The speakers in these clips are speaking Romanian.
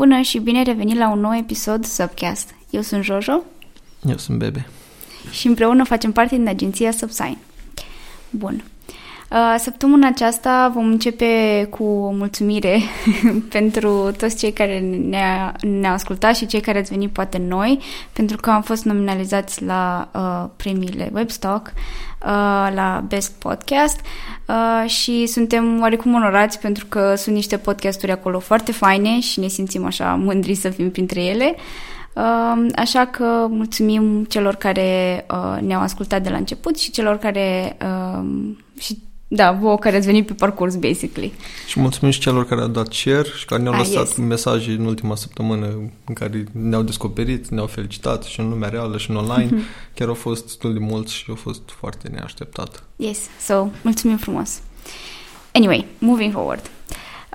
Bună și bine revenit la un nou episod Subcast. Eu sunt Jojo. Eu sunt Bebe. Și împreună facem parte din agenția Subsign. Bun. Uh, săptămâna aceasta vom începe cu o mulțumire pentru toți cei care ne-a, ne-au ascultat și cei care ați venit poate noi, pentru că am fost nominalizați la uh, premiile Webstock, uh, la Best Podcast uh, și suntem oarecum onorați pentru că sunt niște podcasturi acolo foarte faine și ne simțim așa mândri să fim printre ele. Uh, așa că mulțumim celor care uh, ne-au ascultat de la început și celor care uh, și da, vouă care ați venit pe parcurs, basically. Și mulțumim și celor care au dat share și care ne-au Ah, lăsat yes. mesaje în ultima săptămână în care ne-au descoperit, ne-au felicitat și în lumea reală și în online. Mhm. Chiar au fost destul de mulți și au fost foarte neașteptat. Yes, so, mulțumim frumos. Anyway, moving forward.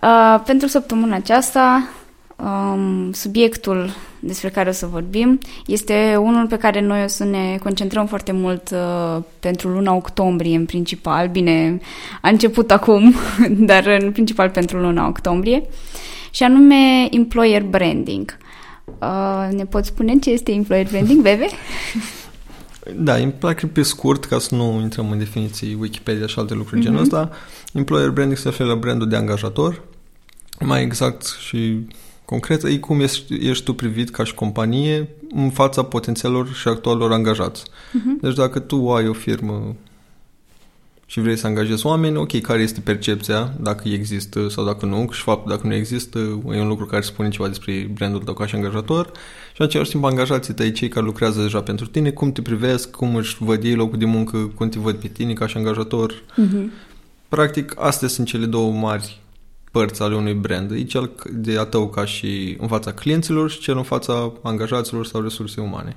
Uh, pentru săptămâna aceasta, um, subiectul despre care o să vorbim este unul pe care noi o să ne concentrăm foarte mult uh, pentru luna octombrie în principal. Bine, a început acum, dar în principal pentru luna octombrie. Și anume employer branding. Uh, ne poți spune ce este employer branding, Bebe? Da, îmi place pe scurt, ca să nu intrăm în definiții Wikipedia și alte lucruri Mhm. genul ăsta. Employer branding se referă la brandul de angajator. Mai exact și concret, e cum ești, ești tu privit ca și companie în fața potențialor și actualelor angajați. Mhm. Deci dacă tu ai o firmă și vrei să angajezi oameni, ok, care este percepția, dacă există sau dacă nu, și faptul dacă nu există e un lucru care spune ceva despre brandul tău ca și angajator și în același timp angajații tăi, cei care lucrează deja pentru tine, cum te privesc, cum își văd ei locul de muncă, cum te văd pe tine ca și angajator. Mhm. Practic, astea sunt cele două mari părți ale unui brand. E cel de a tău ca și în fața clienților și cel în fața angajaților sau resurse umane.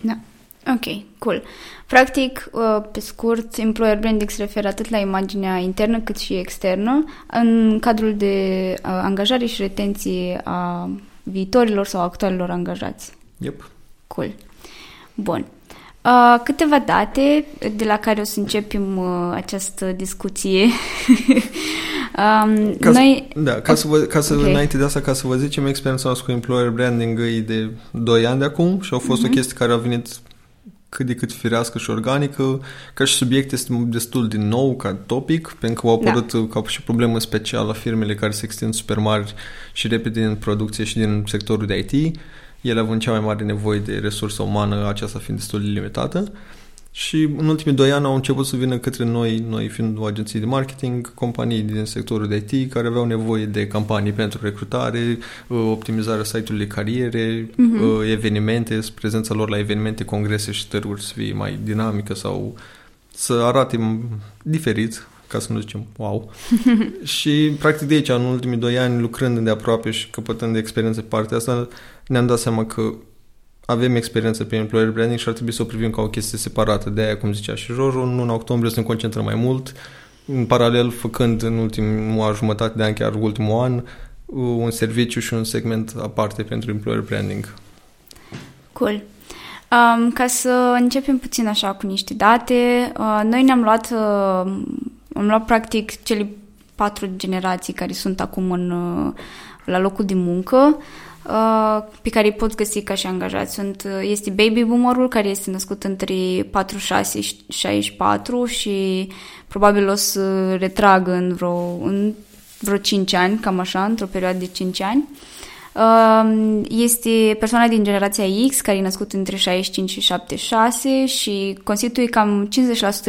Da. Ok, cool. Practic, uh, pe scurt, employer branding se referă atât la imaginea internă cât și externă în cadrul de uh, angajare și retenție a viitorilor sau actualilor angajați. Yep. Cool. Bun. Uh, câteva date de la care o să începem uh, această discuție. um, Ca noi... Să, da, ca să, vă, ca să Ok. okay. înainte de asta, ca să vă zicem, experiența noastră cu employer branding e de 2 ani de acum și a fost Mhm. o chestie care a venit cât de cât firească și organică. Ca și subiect este destul de nou ca topic, pentru că au Da. apărut da. ca și problemă special la firmele care se extind super mari și repede din producție și din sectorul de IT. Ele având cea mai mare nevoie de resursă umană, aceasta fiind destul de limitată. Și în ultimii doi ani au început să vină către noi, noi fiind o agenție de marketing, companii din sectorul de IT care aveau nevoie de campanii pentru recrutare, uh, optimizarea site-ului de cariere, Mhm. uh, evenimente, prezența lor la evenimente, congrese și târguri să fie mai dinamică sau să arate m- diferit, ca să nu zicem wow. și practic de aici, în ultimii doi ani, lucrând îndeaproape și căpătând de experiență pe partea asta, ne-am dat seama că avem experiență pe employer branding și ar trebui să o privim ca o chestie separată. De aia, cum zicea și Jojo, în luna octombrie să ne concentrăm mai mult, în paralel făcând în ultimul jumătate de an, chiar ultimul an, un serviciu și un segment aparte pentru employer branding. Cool. Um, ca să începem puțin așa cu niște date, uh, noi ne-am luat, uh, am luat practic cele patru generații care sunt acum în, uh, la locul de muncă, uh, pe care îi poți găsi ca și angajați. Sunt, uh, este baby boomerul care este născut între 46 și 64 și probabil o să retragă în vreo, în vreo 5 ani, cam așa, într-o perioadă de 5 ani. Um, Este persoana din generația X care e născut între 65 și 76 și constituie cam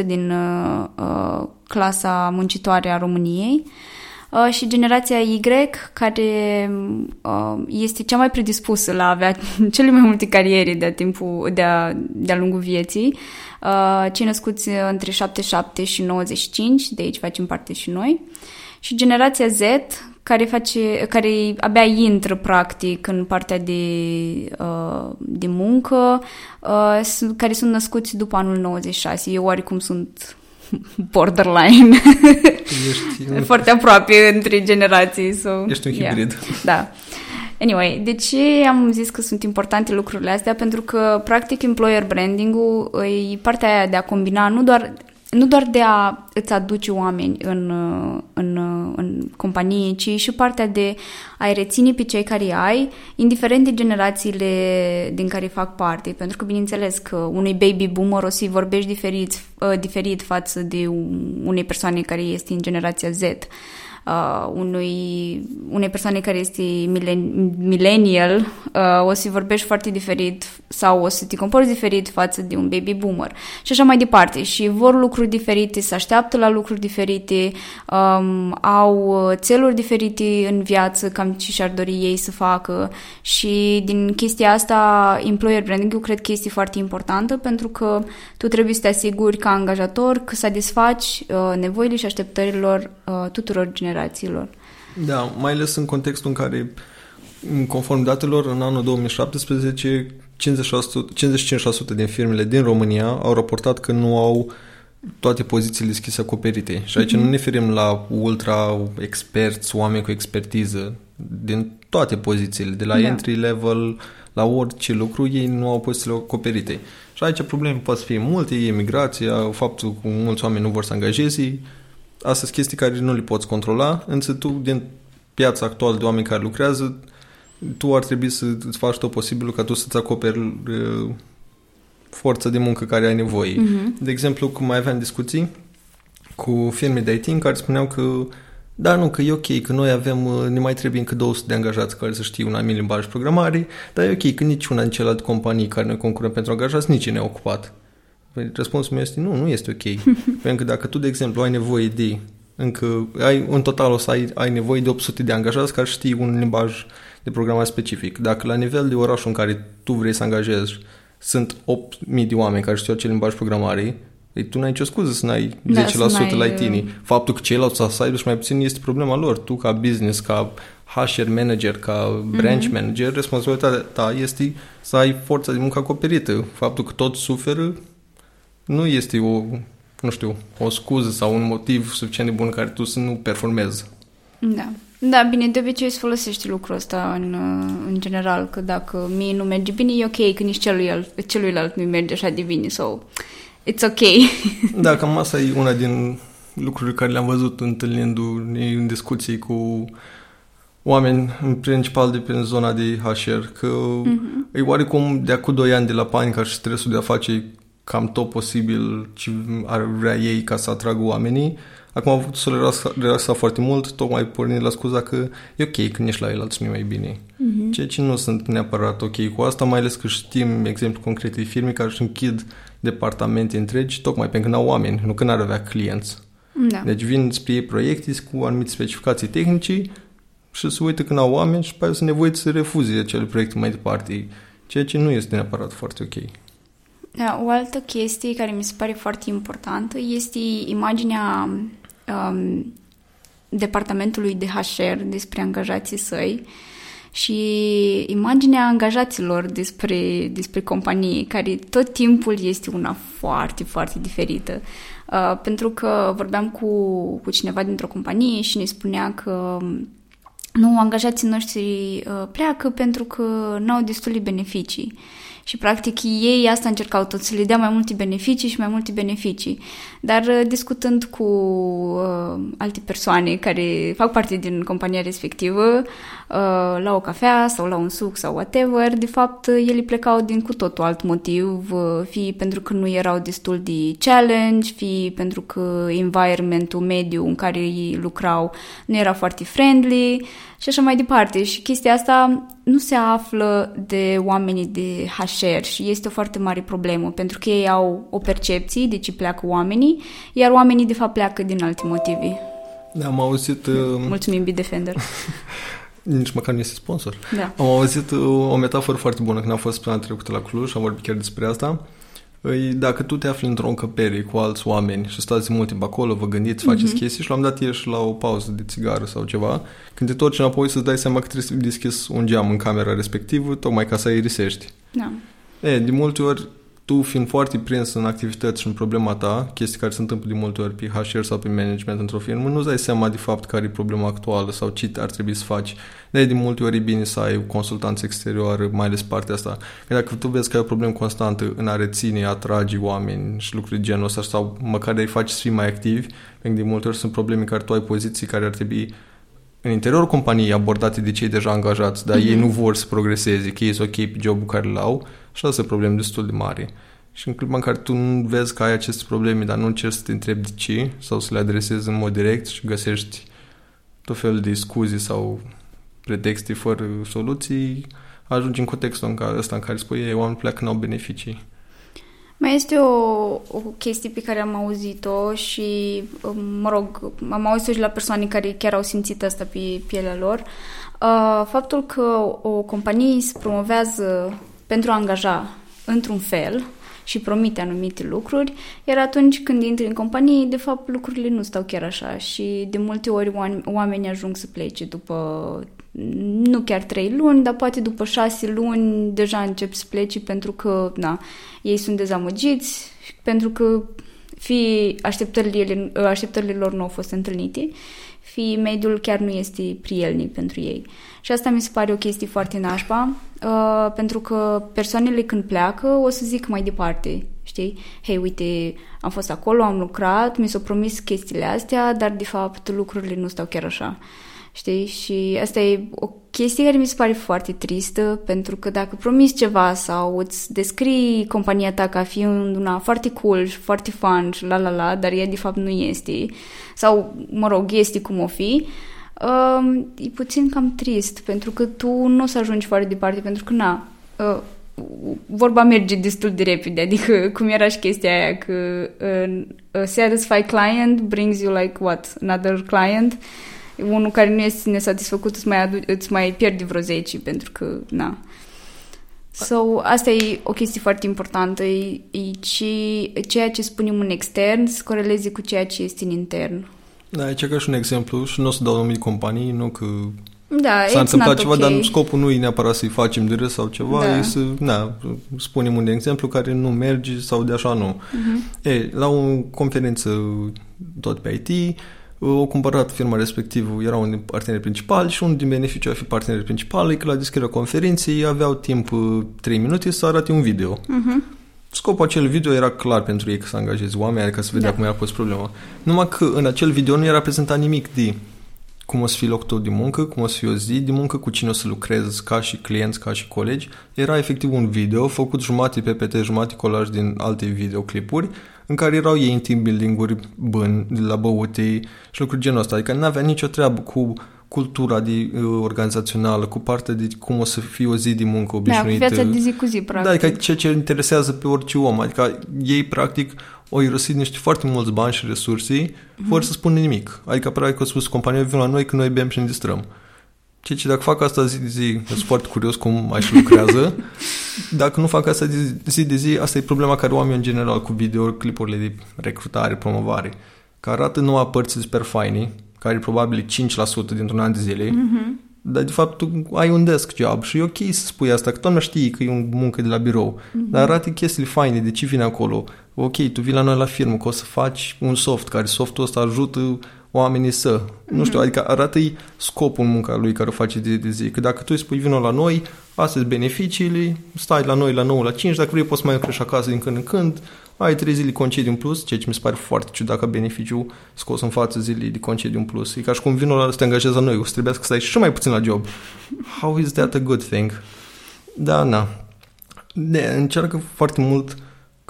50% din uh, uh, clasa muncitoare a României. Uh, și generația Y care uh, este cea mai predispusă la a avea cele mai multe cariere de-a, timpul, de-a, de-a lungul vieții, uh, cei născuți între 77 și 95, de aici facem parte și noi, și generația Z care, face, care abia intră practic în partea de, uh, de muncă, uh, sunt- care sunt născuți după anul 96. Eu oarecum sunt borderline, Ești, un, foarte aproape între generații. So, ești un hibrid. Yeah. Da. Anyway, de ce am zis că sunt importante lucrurile astea? Pentru că, practic, employer branding-ul e partea aia de a combina nu doar nu doar de a îți aduce oameni în, în, în companie, ci și partea de a-i reține pe cei care ai, indiferent de generațiile din care fac parte. Pentru că, bineînțeles, că unui baby boomer o să-i vorbești diferit, uh, diferit față de unei persoane care este în generația Z uh, unui, unei persoane care este milen, millennial, uh, o să vorbești foarte diferit sau o să te comporți diferit față de un baby boomer și așa mai departe. Și vor lucruri diferite, se așteaptă la lucruri diferite, um, au țeluri diferite în viață, cam ce și-ar dori ei să facă și din chestia asta employer branding eu cred că este foarte importantă pentru că tu trebuie să te asiguri ca angajator că satisfaci uh, nevoile și așteptărilor uh, tuturor generațiilor. Da, mai ales în contextul în care, conform datelor, în anul 2017, 55% din firmele din România au raportat că nu au toate pozițiile deschise acoperite. Și aici mm-hmm. nu ne ferim la ultra experți, oameni cu expertiză, din toate pozițiile, de la da. entry level la orice lucru, ei nu au pozițiile acoperite. Și aici probleme pot fi multe, e migrația, faptul că mulți oameni nu vor să angajeze, astea sunt chestii care nu le poți controla, însă tu, din piața actuală de oameni care lucrează, tu ar trebui să îți faci tot posibilul ca tu să-ți acoperi uh, forța de muncă care ai nevoie. Uh-huh. De exemplu, cum mai aveam discuții cu firme de IT în care spuneau că da, nu, că e ok, că noi avem, uh, ne mai trebuie încă 200 de angajați care să știe un anumit limbaj programare, dar e ok că niciuna din celelalte companii care noi concurăm pentru angajați nici ne-a ocupat. Păi răspunsul meu este nu, nu este ok. pentru că dacă tu, de exemplu, ai nevoie de încă, ai, în total o să ai, ai nevoie de 800 de angajați care știi un limbaj de programare specific. Dacă la nivel de oraș în care tu vrei să angajezi sunt 8.000 de oameni care știu acel limbaj programare, ei, tu n-ai nicio scuză să n-ai da, 10% n-ai... la IT. Faptul că ceilalți să aibă și mai puțin este problema lor. Tu ca business, ca HR manager, ca branch mm-hmm. manager, responsabilitatea ta este să ai forța de muncă acoperită. Faptul că tot suferă nu este o, nu știu, o scuză sau un motiv suficient de bun care tu să nu performezi. Da. Da, bine, de obicei îți folosești lucrul ăsta în, în general, că dacă mie nu merge bine, e ok, că nici celuilalt, celuilalt nu merge așa de bine, so it's ok. da, cam asta e una din lucrurile care le-am văzut întâlnindu-ne în discuții cu oameni, în principal de pe zona de HR, că mm-hmm. e oarecum de acum 2 ani de la panica și stresul de a face cam tot posibil ce ar vrea ei ca să atragă oamenii, Acum am avut să le relaxa foarte mult, tocmai pornind la scuza că e ok când ești la el alții mai bine. Uh-huh. Ceea ce nu sunt neapărat ok cu asta, mai ales că știm exemplu concret de firme care își închid departamente întregi tocmai pentru că n-au oameni, nu că n-ar avea clienți. Da. Deci vin spre ei proiecte cu anumite specificații tehnice și se uită că n-au oameni și pe aia sunt nevoiți să refuze acele proiecte mai departe, ceea ce nu este neapărat foarte ok. Da, o altă chestie care mi se pare foarte importantă este imaginea um, departamentului de HR despre angajații săi și imaginea angajaților despre, despre companie, care tot timpul este una foarte, foarte diferită. Uh, pentru că vorbeam cu, cu cineva dintr-o companie și ne spunea că nu, angajații noștri uh, pleacă pentru că nu au destule beneficii. Și practic ei asta încercau tot, să le dea mai multe beneficii și mai multe beneficii. Dar uh, discutând cu uh, alte persoane care fac parte din compania respectivă, uh, la o cafea sau la un suc sau whatever, de fapt uh, ele plecau din cu totul alt motiv, uh, fie pentru că nu erau destul de challenge, fie pentru că environmentul, mediu în care ei lucrau nu era foarte friendly și așa mai departe. Și chestia asta nu se află de oamenii de HR și este o foarte mare problemă, pentru că ei au o percepție de ce pleacă oamenii, iar oamenii de fapt pleacă din alte motive. Da, am auzit... Uh... Mulțumim, Bitdefender. Nici măcar nu este sponsor. Da. Am auzit uh, o metaforă foarte bună când am fost pe trecută la Cluj, am vorbit chiar despre asta. Îi, dacă tu te afli într-o încăpere cu alți oameni și stați mult timp acolo, vă gândiți, faceți mm-hmm. chestii și la un dat ieși la o pauză de țigară sau ceva, când te torci înapoi să-ți dai seama că trebuie să deschis un geam în camera respectivă, tocmai ca să aerisești. Da. E, de multe ori tu fiind foarte prins în activități și în problema ta, chestii care se întâmplă de multe ori pe HR sau pe management într-o firmă, nu-ți dai seama de fapt care e problema actuală sau ce ar trebui să faci. de de multe ori e bine să ai consultanță exterioară, mai ales partea asta. Că dacă tu vezi că ai o problemă constantă în a reține, a atrage oameni și lucruri de genul ăsta sau măcar de-i faci să fii mai activi, pentru de multe ori sunt probleme în care tu ai poziții care ar trebui în interiorul companiei abordate de cei deja angajați, dar mm-hmm. ei nu vor să progreseze, că ei sunt ok pe jobul care îl au și asta e probleme destul de mari. Și în clipa în care tu nu vezi că ai aceste probleme, dar nu încerci să te întrebi de ce sau să le adresezi în mod direct și găsești tot felul de scuze sau pretexte fără soluții, ajungi în contextul în care, ăsta în care spui, ei, oamenii pleacă, n-au beneficii. Mai este o, o chestie pe care am auzit-o și, mă rog, am auzit-o și la persoane care chiar au simțit asta pe pielea lor. Uh, faptul că o companie se promovează pentru a angaja într-un fel și promite anumite lucruri, iar atunci când intri în companie, de fapt lucrurile nu stau chiar așa și de multe ori oamenii ajung să plece după nu chiar trei luni, dar poate după șase luni deja încep să plece pentru că na, ei sunt dezamăgiți, pentru că fie așteptările, așteptările lor nu au fost întâlnite, fie mediul chiar nu este prielnic pentru ei. Și asta mi se pare o chestie foarte nașpa, uh, pentru că persoanele când pleacă o să zic mai departe, știi? Hei, uite, am fost acolo, am lucrat, mi s-au promis chestiile astea, dar de fapt lucrurile nu stau chiar așa. Știi? Și asta e o chestie care mi se pare foarte tristă, pentru că dacă promiți ceva sau îți descrii compania ta ca fiind una foarte cool și foarte fun și la la la, dar ea de fapt nu este, sau, mă rog, este cum o fi, uh, e puțin cam trist, pentru că tu nu o să ajungi foarte departe, pentru că, na, uh, vorba merge destul de repede, adică cum era și chestia aia că uh, a satisfied client brings you like what, another client, unul care nu este nesatisfăcut îți mai, adu- îți mai pierde vreo 10 pentru că, na. So, asta e o chestie foarte importantă, e, e ce, ceea ce spunem în extern să coreleze cu ceea ce este în intern. Da, aici ca și un exemplu și nu o să dau numit companii, nu că da, s-a întâmplat ceva, okay. dar scopul nu e neapărat să-i facem de râs sau ceva, da. e să, na, spunem un exemplu care nu merge sau de așa nu. Uh-huh. E, la o conferință tot pe IT, o cumpărat firma respectivă, era un din parteneri principali și unul din beneficiu a fi partener principal e că la deschiderea conferinței aveau timp 3 uh, minute să arate un video. Uh-huh. Scopul acel video era clar pentru ei că să angajeze oameni, adică să vedea da. cum era pus problema. Numai că în acel video nu era prezentat nimic de cum o să fie locul tău de muncă, cum o să fie o zi de muncă, cu cine o să lucrezi ca și clienți, ca și colegi. Era efectiv un video făcut jumate PPT, jumate colaj din alte videoclipuri în care erau ei în team building-uri buni, la băute și lucruri genul ăsta. Adică nu avea nicio treabă cu cultura de, uh, organizațională, cu partea de cum o să fie o zi de muncă obișnuită. Da, viața de zi cu zi, practic. Da, adică ceea ce interesează pe orice om. Adică ei, practic, au irosit niște foarte mulți bani și resurse mm-hmm. fără să spună nimic. Adică, practic, au spus compania vin la noi că noi bem și ne distrăm. Ceea ce dacă fac asta zi de zi, sunt foarte curios cum mai și lucrează. Dacă nu fac asta de zi de zi, asta e problema care oamenii în general cu videoclipurile de recrutare, promovare, că arată noua părți super faine, care e probabil 5% dintr-un an de zile, mm-hmm. dar de fapt tu ai un desk job și e ok să spui asta, că toată știi că e o muncă de la birou, mm-hmm. dar arată chestiile faine, de ce vine acolo. Ok, tu vii la noi la firmă, că o să faci un soft, care softul ăsta ajută oamenii să. Mm-hmm. Nu știu, mhm. adică arată-i scopul munca lui care o face de, de zi. Că dacă tu îi spui vină la noi, astea sunt beneficiile, stai la noi la 9 la 5, dacă vrei poți mai lucrezi acasă din când în când, ai 3 zile concediu în plus, ceea ce mi se pare foarte ciudat ca beneficiu scos în față zilele de concediu în plus. E ca și cum vină la să te angajezi la noi, o să trebuie să stai și mai puțin la job. How is that a good thing? Da, na. De, încearcă foarte mult uh,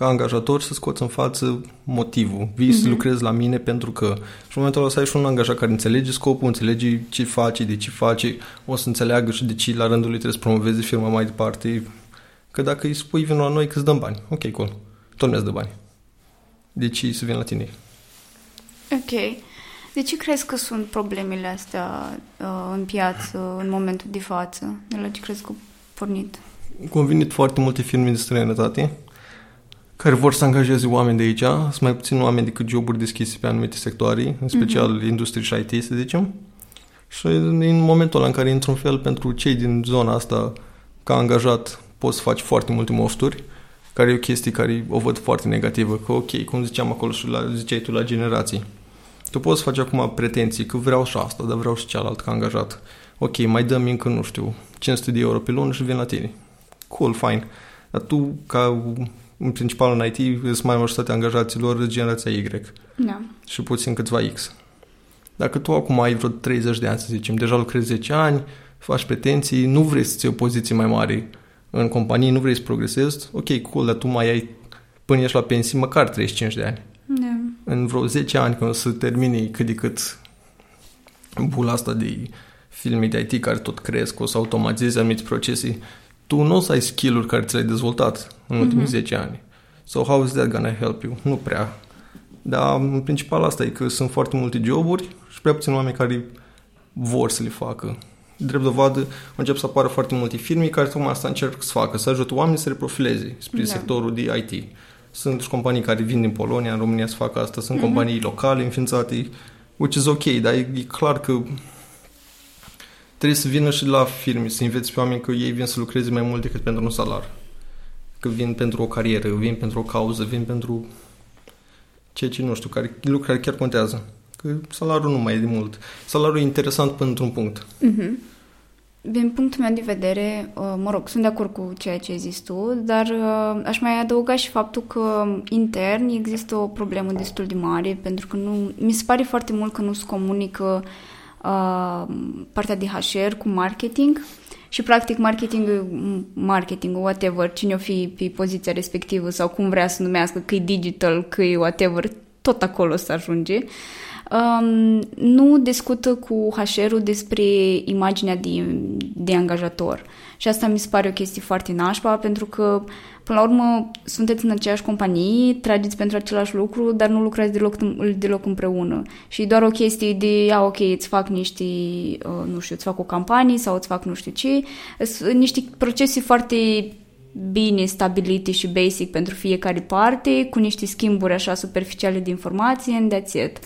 ca angajator să scoți în față motivul. Vii mm-hmm. să mhm. lucrezi la mine pentru că și în momentul ăla să ai și un angajat care înțelege scopul, înțelege ce face, de ce face, o să înțeleagă și de ce la rândul lui trebuie să promoveze firma mai departe. Că dacă îi spui vin la noi că îți dăm bani, ok, cool, tot mi dă bani. De ce să vin la tine? Ok. De ce crezi că sunt problemele astea uh, în piață în momentul de față? De la ce crezi că pornit? Convenit foarte multe firme de străinătate care vor să angajeze oameni de aici, sunt mai puțin oameni decât joburi deschise pe anumite sectoare, în special uh-huh. industrie și IT, să zicem. Și în momentul ăla în care, într-un fel, pentru cei din zona asta, ca angajat, poți să faci foarte multe mofturi, care e o chestie care o văd foarte negativă, că ok, cum ziceam acolo și la, ziceai tu la generații, tu poți face acum pretenții că vreau și asta, dar vreau și cealaltă ca angajat. Ok, mai dăm încă, nu știu, 500 de euro pe lună și vin la tine. Cool, fine. Dar tu, ca în principal în IT, sunt mai majoritatea angajaților generația Y. Da. Și puțin câțiva X. Dacă tu acum ai vreo 30 de ani, să zicem, deja lucrezi 10 ani, faci pretenții, nu vrei să ții o poziție mai mare în companie, nu vrei să progresezi, ok, cool, dar tu mai ai, până ești la pensii, măcar 35 de ani. Da. În vreo 10 ani, când o să termini cât de cât bula asta de filme de IT care tot cresc, o să automatizezi anumite procese, tu nu o să ai skill-uri care ți le-ai dezvoltat în ultimii mm-hmm. 10 ani. So how is that gonna help you? Nu prea. Dar în principal asta e că sunt foarte multe joburi și prea puțini oameni care vor să le facă. Drept dovadă, încep să apară foarte multe firme care tocmai asta încerc să facă, să ajute oamenii să reprofileze spre da. sectorul de IT. Sunt și companii care vin din Polonia, în România să facă asta, sunt mm-hmm. companii locale înființate, which is ok, dar e, e clar că trebuie să vină și la firme, să înveți pe oameni că ei vin să lucreze mai mult decât pentru un salar. Că vin pentru o carieră, vin pentru o cauză, vin pentru ceea ce nu știu, care, lucruri care chiar contează. Că salariul nu mai e de mult. Salariul e interesant până într-un punct. Mm-hmm. Din punctul meu de vedere, uh, mă rog, sunt de acord cu ceea ce ai zis tu, dar uh, aș mai adăuga și faptul că intern există o problemă destul de mare, pentru că nu, mi se pare foarte mult că nu se comunică uh, partea de HR cu marketing și practic marketing, marketing, whatever, cine o fi pe poziția respectivă sau cum vrea să numească, că e digital, că e whatever, tot acolo să ajunge. Um, nu discută cu HR-ul despre imaginea de, de angajator. Și asta mi se pare o chestie foarte nașpa, pentru că, până la urmă, sunteți în aceeași companie, trageți pentru același lucru, dar nu lucrați deloc, deloc împreună. Și e doar o chestie de, a, ok, îți fac niște, uh, nu știu, îți fac o campanie sau îți fac nu știu ce, sunt niște procese foarte bine stabilite și basic pentru fiecare parte, cu niște schimburi așa superficiale de informație, and that's it.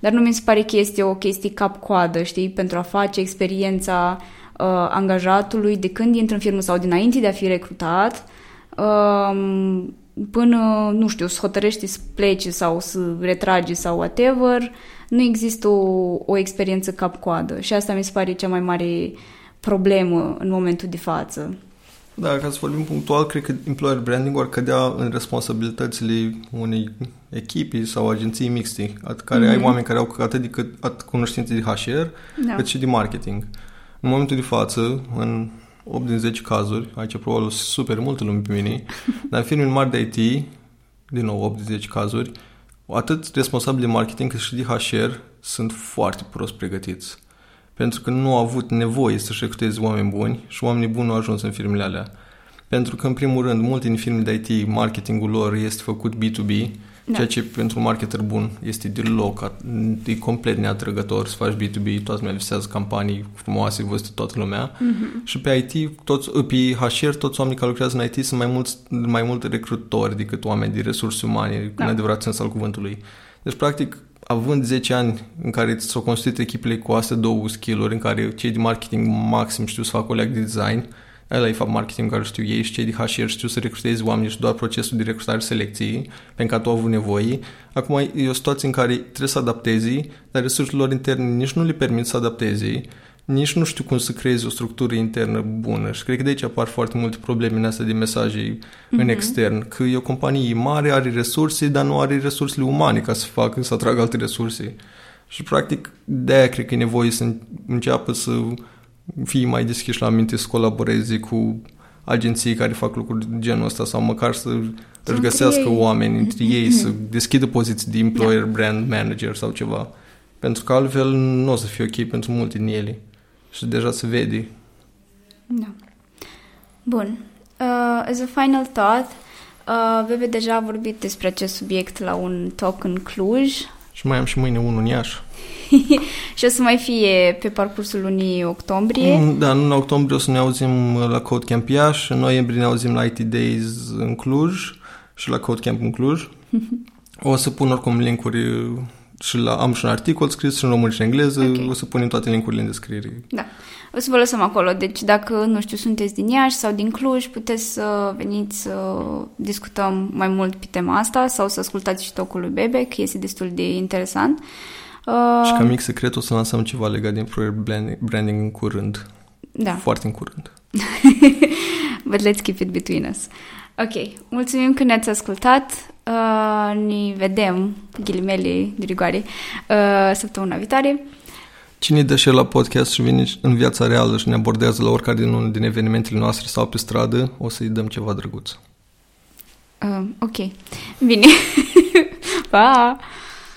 Dar nu mi se pare că este o chestie cap-coadă, știi, pentru a face experiența uh, angajatului de când intră în firmă sau dinainte de a fi recrutat, uh, până, nu știu, să hotărăște să plece sau să retrage sau whatever, nu există o, o experiență cap-coadă și asta mi se pare cea mai mare problemă în momentul de față. Da, ca să vorbim punctual, cred că employer branding ar cădea în responsabilitățile unei echipe sau agenții mixte, care mm-hmm. ai mhm. oameni care au atât de cât, atât cunoștințe de HR, da. cât și de marketing. În momentul de față, în 8 din 10 cazuri, aici probabil super multă lume pe mine, dar în firme mari de IT, din nou 8 din 10 cazuri, atât responsabili de marketing cât și de HR sunt foarte prost pregătiți pentru că nu au avut nevoie să-și recruteze oameni buni și oamenii buni nu au ajuns în firmele alea. Pentru că, în primul rând, multe din firme de IT, marketingul lor este făcut B2B, da. ceea ce pentru un marketer bun este deloc, e complet neatrăgător să faci B2B, toată lumea visează campanii frumoase, văzute toată lumea. Mm-hmm. Și pe IT, toți, pe HR, toți oamenii care lucrează în IT sunt mai mulți, mai mult recrutori decât oameni de resurse umane, da. în adevărat sens al cuvântului. Deci, practic, având 10 ani în care s-au construit echipele cu astea două skill-uri, în care cei de marketing maxim știu să facă o leac de design, ăla e fapt marketing care știu ei și cei de HR știu să recruteze oameni și doar procesul de recrutare selecției, pentru că tu au avut nevoie. Acum e o situație în care trebuie să adaptezi, dar resursele lor interne nici nu le permit să adapteze nici nu știu cum să creezi o structură internă bună și cred că de aici apar foarte multe probleme în astea de mesaje mm-hmm. în mhm. extern, că e o companie mare, are resurse, dar nu are resursele umane ca să facă, să atragă alte resurse. Și practic de-aia cred că e nevoie să înceapă să fie mai deschiși la minte, să colaboreze cu agenții care fac lucruri de genul ăsta sau măcar să își găsească ei. oameni între ei, să deschidă poziții de employer da. brand manager sau ceva. Pentru că altfel nu o să fie ok pentru multe din ele și deja se vede. Da. Bun. Uh, as a final thought, uh, Bebe deja a vorbit despre acest subiect la un talk în Cluj. Și mai am și mâine unul în Iași. și o să mai fie pe parcursul lunii octombrie. Mm, da, în luna octombrie o să ne auzim la Code Camp Iași, în noiembrie ne auzim la IT Days în Cluj și la Code Camp în Cluj. o să pun oricum linkuri Și la, am și un articol scris și în română și în engleză, Ok. o să punem toate linkurile în descriere. Da. O să vă lăsăm acolo. Deci dacă, nu știu, sunteți din Iași sau din Cluj, puteți să veniți să discutăm mai mult pe tema asta sau să ascultați și tocul lui Bebec. Este destul de interesant. Uh, Și ca mic secret o să lansăm ceva legat de employer branding, branding în curând. da. Foarte în curând. But let's keep it between us. Ok, mulțumim că ne-ați ascultat. Uh, ne vedem, ghilimele de rigoare, uh, săptămâna viitoare. Cine dă share la podcast și vine în viața reală și ne abordează la oricare din unul din evenimentele noastre sau pe stradă, o să-i dăm ceva drăguț. Uh, ok, bine. pa!